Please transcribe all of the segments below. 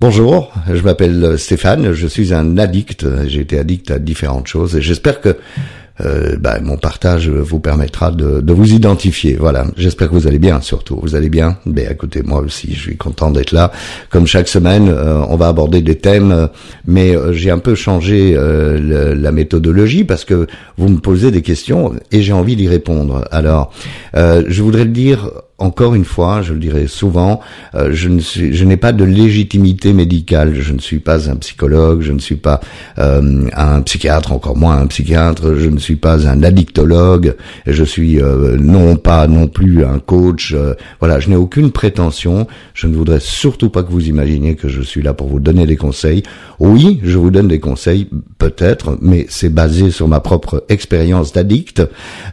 Bonjour, je m'appelle Stéphane, je suis un addict, j'ai été addict à différentes choses et j'espère que euh, bah, mon partage vous permettra de, vous identifier. Voilà, j'espère que vous allez bien surtout. Vous allez bien? Ben écoutez, moi aussi, je suis content d'être là. Comme chaque semaine, euh, on va aborder des thèmes, mais euh, j'ai un peu changé la méthodologie parce que vous me posez des questions et j'ai envie d'y répondre. Alors, je voudrais dire encore une fois, je le dirai souvent, euh, je ne suis, je n'ai pas de légitimité médicale. Je ne suis pas un psychologue, je ne suis pas euh, un psychiatre, encore moins un psychiatre. Je ne suis pas un addictologue. Je suis euh, non pas non plus un coach. voilà, je n'ai aucune prétention. Je ne voudrais surtout pas que vous imaginiez que je suis là pour vous donner des conseils. Oui, je vous donne des conseils, peut-être, mais c'est basé sur ma propre expérience d'addict,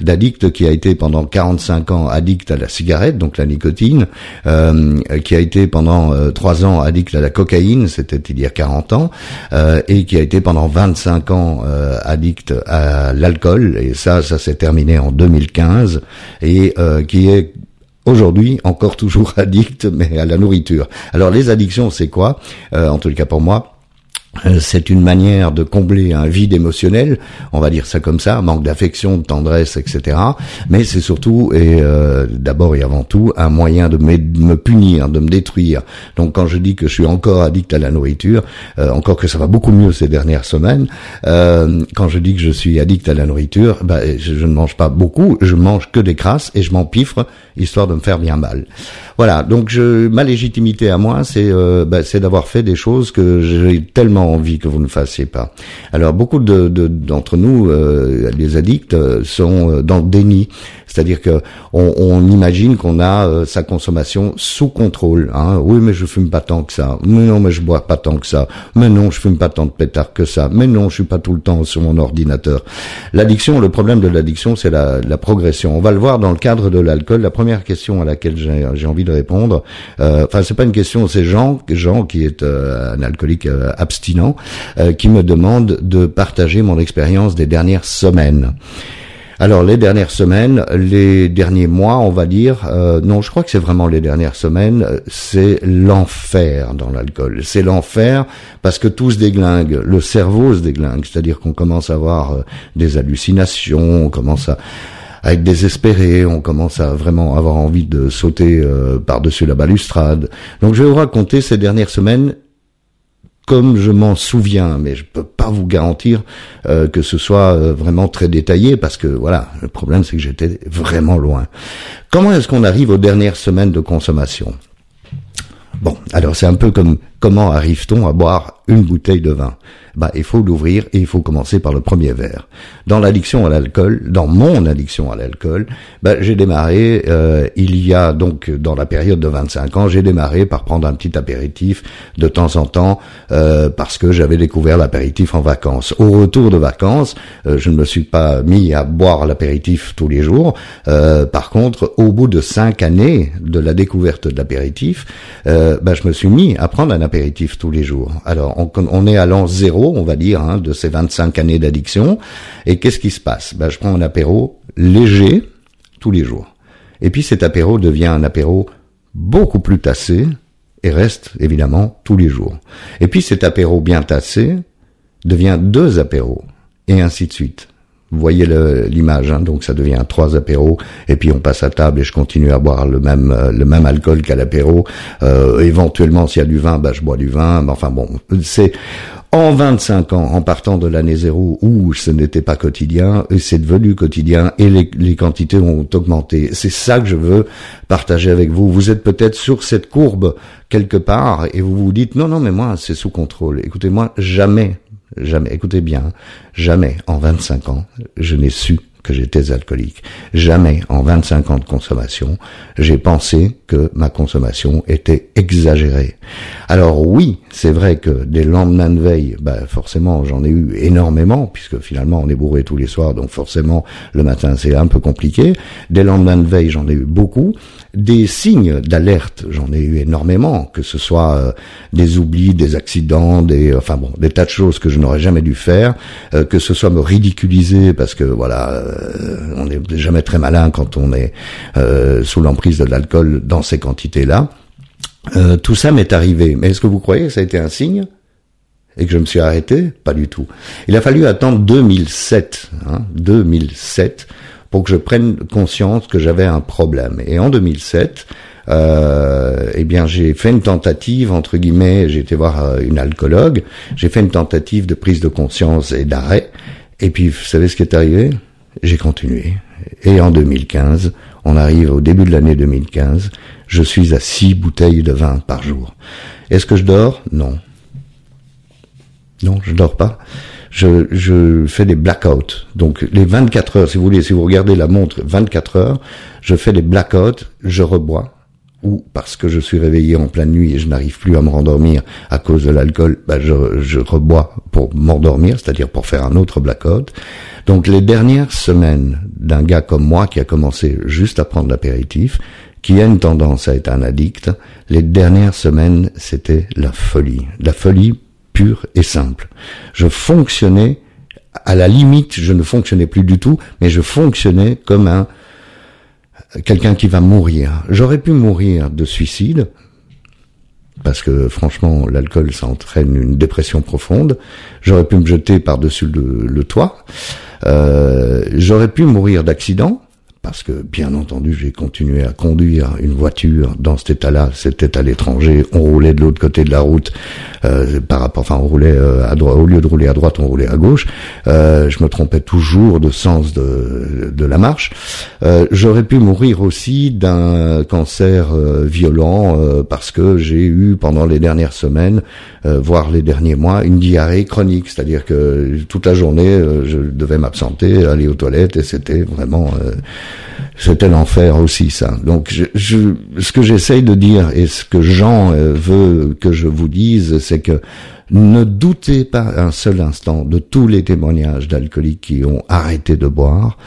d'addict qui a été pendant 45 ans addict à la cigarette donc la nicotine, euh, qui a été pendant euh, trois ans addict à la cocaïne, c'était il y a 40 ans, euh, et qui a été pendant 25 ans addict à l'alcool, et ça, ça s'est terminé en 2015, et qui est aujourd'hui encore toujours addict, mais à la nourriture. Alors les addictions, c'est quoi? En tout cas pour moi, euh, c'est une manière de combler un vide émotionnel, on va dire ça comme ça, manque d'affection, de tendresse, etc. Mais c'est surtout et euh, d'abord et avant tout un moyen de me, punir, de me détruire. Donc quand je dis que je suis encore addict à la nourriture, euh, encore que ça va beaucoup mieux ces dernières semaines, quand je dis que je suis addict à la nourriture, bah, je, ne mange pas beaucoup, je mange que des crasses et je m'empiffre histoire de me faire bien mal. Voilà, donc je, ma légitimité à moi, c'est bah, c'est d'avoir fait des choses que j'ai tellement envie que vous ne fassiez pas. Alors beaucoup de, d'entre nous, euh, les addicts, euh, sont euh, dans le déni, c'est-à-dire que on, imagine qu'on a euh, sa consommation sous contrôle. Hein. Oui, mais je fume pas tant que ça. Mais non, mais je bois pas tant que ça. Mais non, je fume pas tant de pétard que ça. Mais non, je suis pas tout le temps sur mon ordinateur. L'addiction, le problème de l'addiction, c'est la, progression. On va le voir dans le cadre de l'alcool. La première question à laquelle j'ai envie de répondre, enfin, c'est pas une question, c'est Jean, Jean qui est un alcoolique abstinent euh, qui me demande de partager mon expérience des dernières semaines. Alors les dernières semaines, les derniers mois, on va dire, euh, non, je crois que c'est vraiment les dernières semaines, c'est l'enfer dans l'alcool. C'est l'enfer parce que tout se déglingue, le cerveau se déglingue, c'est-à-dire qu'on commence à avoir euh, des hallucinations, on commence à, être désespéré, on commence à vraiment avoir envie de sauter par-dessus la balustrade. Donc je vais vous raconter ces dernières semaines comme je m'en souviens, mais je peux vous garantir euh, que ce soit euh, vraiment très détaillé parce que voilà, le problème c'est que j'étais vraiment loin. Comment est-ce qu'on arrive aux dernières semaines de consommation? Bon, alors c'est un peu comme comment arrive-t-on à boire une bouteille de vin bah, il faut l'ouvrir et il faut commencer par le premier verre. Dans l'addiction à l'alcool, dans mon addiction à l'alcool, bah, j'ai démarré, euh, il y a donc dans la période de 25 ans, j'ai démarré par prendre un petit apéritif de temps en temps euh, parce que j'avais découvert l'apéritif en vacances. Au retour de vacances, euh, je ne me suis pas mis à boire l'apéritif tous les jours. par contre, au bout de cinq années de la découverte de l'apéritif, bah, je me suis mis à prendre un apéritif tous les jours. Alors, on, est à l'an zéro on va dire, hein, de ces 25 années d'addiction. Et qu'est-ce qui se passe? Ben, Je prends un apéro léger tous les jours. Et puis cet apéro devient un apéro beaucoup plus tassé et reste évidemment tous les jours. Et puis cet apéro bien tassé devient deux apéros et ainsi de suite. Vous voyez l'image, hein, donc ça devient trois apéros, et puis on passe à table et je continue à boire le même euh, le même alcool qu'à l'apéro. Euh, éventuellement, s'il y a du vin, bah je bois du vin. Enfin bon, c'est en 25 ans, en partant de l'année zéro où ce n'était pas quotidien, c'est devenu quotidien et les, les quantités ont augmenté. C'est ça que je veux partager avec vous. Vous êtes peut-être sur cette courbe quelque part et vous vous dites non, non, mais moi, c'est sous contrôle. Écoutez-moi, jamais, jamais, écoutez bien, jamais en 25 ans, je n'ai su que j'étais alcoolique. Jamais en 25 ans de consommation, j'ai pensé que ma consommation était exagérée. Alors oui, c'est vrai que des lendemains de veille, bah forcément j'en ai eu énormément, puisque finalement on est bourré tous les soirs, donc forcément le matin c'est un peu compliqué. Des lendemains de veille, j'en ai eu beaucoup. Des signes d'alerte, j'en ai eu énormément, que ce soit euh, des oublis, des accidents, des enfin bon, des tas de choses que je n'aurais jamais dû faire, euh, que ce soit me ridiculiser parce que voilà, euh, on n'est jamais très malin quand on est sous l'emprise de l'alcool dans ces quantités-là. Euh, tout ça m'est arrivé. Mais est-ce que vous croyez que ça a été un signe et que je me suis arrêté? Pas du tout. Il a fallu attendre 2007, hein, 2007, pour que je prenne conscience que j'avais un problème. Et en 2007, euh, eh bien, j'ai fait une tentative entre guillemets. J'ai été voir euh, une alcoologue. J'ai fait une tentative de prise de conscience et d'arrêt. Et puis, vous savez ce qui est arrivé? J'ai continué. Et en 2015, on arrive au début de l'année 2015. Je suis à six bouteilles de vin par jour. Est-ce que je dors? Non. Non, je dors pas. Je, je fais des blackouts. Donc les 24 heures, si vous voulez, si vous regardez la montre, 24 heures, je fais des blackouts, je rebois, ou parce que je suis réveillé en pleine nuit et je n'arrive plus à me rendormir à cause de l'alcool, bah je, je rebois pour m'endormir, c'est-à-dire pour faire un autre blackout. Donc les dernières semaines d'un gars comme moi qui a commencé juste à prendre l'apéritif, qui a une tendance à être un addict, les dernières semaines c'était la folie, la folie pure et simple. Je fonctionnais à la limite, je ne fonctionnais plus du tout, mais je fonctionnais comme un quelqu'un qui va mourir. J'aurais pu mourir de suicide, parce que franchement, l'alcool, ça entraîne une dépression profonde. J'aurais pu me jeter par-dessus le, toit. Euh, J'aurais pu mourir d'accident parce que bien entendu j'ai continué à conduire une voiture dans cet état-là, c'était à l'étranger, on roulait de l'autre côté de la route, euh, par rapport, enfin on roulait euh, à droite, au lieu de rouler à droite, on roulait à gauche. Euh, je me trompais toujours de sens de, de la marche. Euh, j'aurais pu mourir aussi d'un cancer euh, violent parce que j'ai eu pendant les dernières semaines, voire les derniers mois, une diarrhée chronique, c'est-à-dire que toute la journée je devais m'absenter, aller aux toilettes et c'était vraiment c'était l'enfer aussi ça. Donc je, ce que j'essaye de dire et ce que Jean euh, veut que je vous dise, c'est que ne doutez pas un seul instant de tous les témoignages d'alcooliques qui ont arrêté de boire.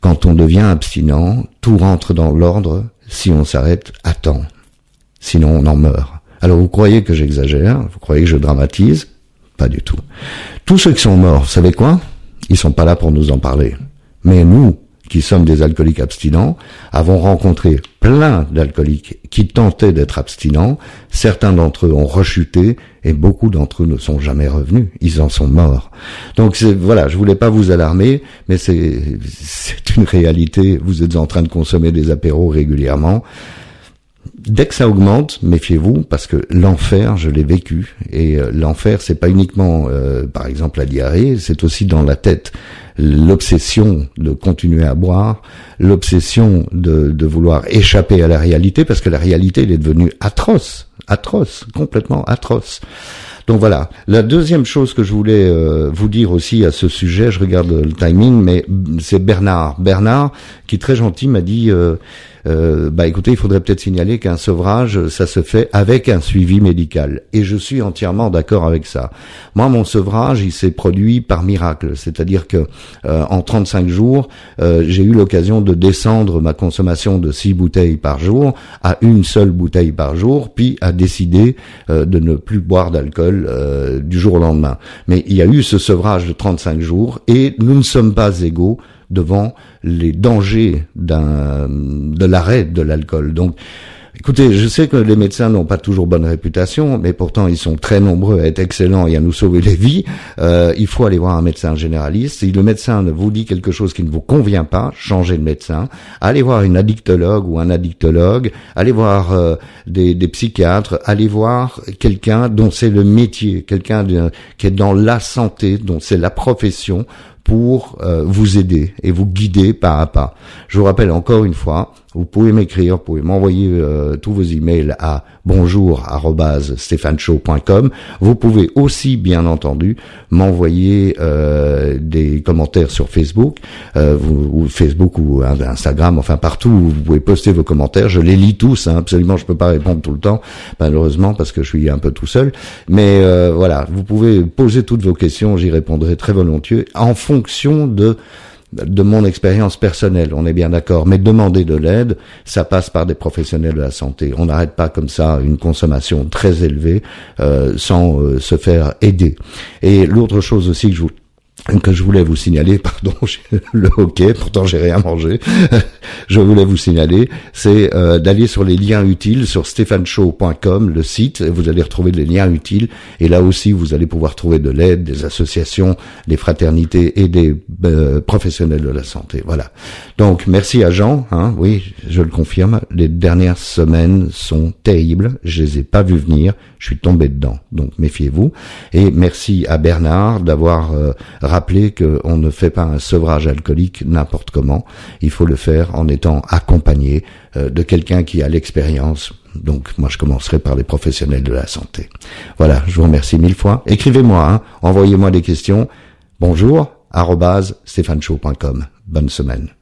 Quand on devient abstinent, tout rentre dans l'ordre si on s'arrête à temps. Sinon on en meurt. Alors vous croyez que j'exagère, vous croyez que je dramatise? Pas du tout. Tous ceux qui sont morts, vous savez quoi? Ils sont pas là pour nous en parler. Mais nous, qui sommes des alcooliques abstinents, avons rencontré plein d'alcooliques qui tentaient d'être abstinents. Certains d'entre eux ont rechuté et beaucoup d'entre eux ne sont jamais revenus. Ils en sont morts. Donc voilà, je voulais pas vous alarmer, mais c'est c'est une réalité. Vous êtes en train de consommer des apéros régulièrement. Dès que ça augmente, méfiez-vous parce que l'enfer, je l'ai vécu et euh, l'enfer, c'est pas uniquement, euh, par exemple, la diarrhée, c'est aussi dans la tête l'obsession de continuer à boire, l'obsession de, de vouloir échapper à la réalité parce que la réalité, elle est devenue atroce, atroce, complètement atroce. Donc voilà. La deuxième chose que je voulais euh, vous dire aussi à ce sujet, je regarde le timing, mais c'est Bernard. Bernard, qui très gentil, m'a dit, euh, euh, bah écoutez, il faudrait peut-être signaler qu'un sevrage, ça se fait avec un suivi médical. Et je suis entièrement d'accord avec ça. Moi, mon sevrage, il s'est produit par miracle, c'est-à-dire que en 35 jours, j'ai eu l'occasion de descendre ma consommation de 6 bouteilles par jour à une seule bouteille par jour, puis à décider de ne plus boire d'alcool euh, du jour au lendemain. Mais il y a eu ce sevrage de 35 jours et nous ne sommes pas égaux devant les dangers de l'arrêt de l'alcool. Donc Écoutez, je sais que les médecins n'ont pas toujours bonne réputation, mais pourtant ils sont très nombreux à être excellents et à nous sauver les vies. Euh, il faut aller voir un médecin généraliste. Si le médecin vous dit quelque chose qui ne vous convient pas, changez de médecin. Allez voir une addictologue ou un addictologue. Allez voir euh, des, psychiatres. Allez voir quelqu'un dont c'est le métier, quelqu'un qui est dans la santé, dont c'est la profession pour euh, vous aider et vous guider pas à pas. Je vous rappelle encore une fois, vous pouvez m'écrire, vous pouvez m'envoyer euh, tous vos emails à bonjour@stéphaneshow.com. Vous pouvez aussi, bien entendu, m'envoyer euh, des commentaires sur Facebook, ou Facebook ou Instagram, enfin partout où vous pouvez poster vos commentaires. Je les lis tous, hein, absolument. Je peux pas répondre tout le temps, malheureusement, parce que je suis un peu tout seul. Mais voilà, vous pouvez poser toutes vos questions, j'y répondrai très volontiers. En fonction de de mon expérience personnelle, on est bien d'accord, mais demander de l'aide, ça passe par des professionnels de la santé. On n'arrête pas comme ça une consommation très élevée euh, sans euh, se faire aider. Et l'autre chose aussi que je, que je voulais vous signaler, pardon, le hockey, pourtant j'ai rien mangé, je voulais vous signaler, c'est euh, d'aller sur les liens utiles sur stéphaneshow.com, le site, vous allez retrouver les liens utiles, et là aussi vous allez pouvoir trouver de l'aide, des associations, des fraternités et des euh, professionnels de la santé. Voilà. Donc merci à Jean, hein, oui, je le confirme, les dernières semaines sont terribles, je les ai pas vues venir, je suis tombé dedans, donc méfiez-vous, et merci à Bernard d'avoir euh, rappeler qu'on ne fait pas un sevrage alcoolique n'importe comment. Il faut le faire en étant accompagné euh, de quelqu'un qui a l'expérience. Donc moi je commencerai par les professionnels de la santé. Voilà, je vous remercie mille fois. Écrivez-moi, hein, envoyez-moi des questions. Bonjour, arrobase Bonne semaine.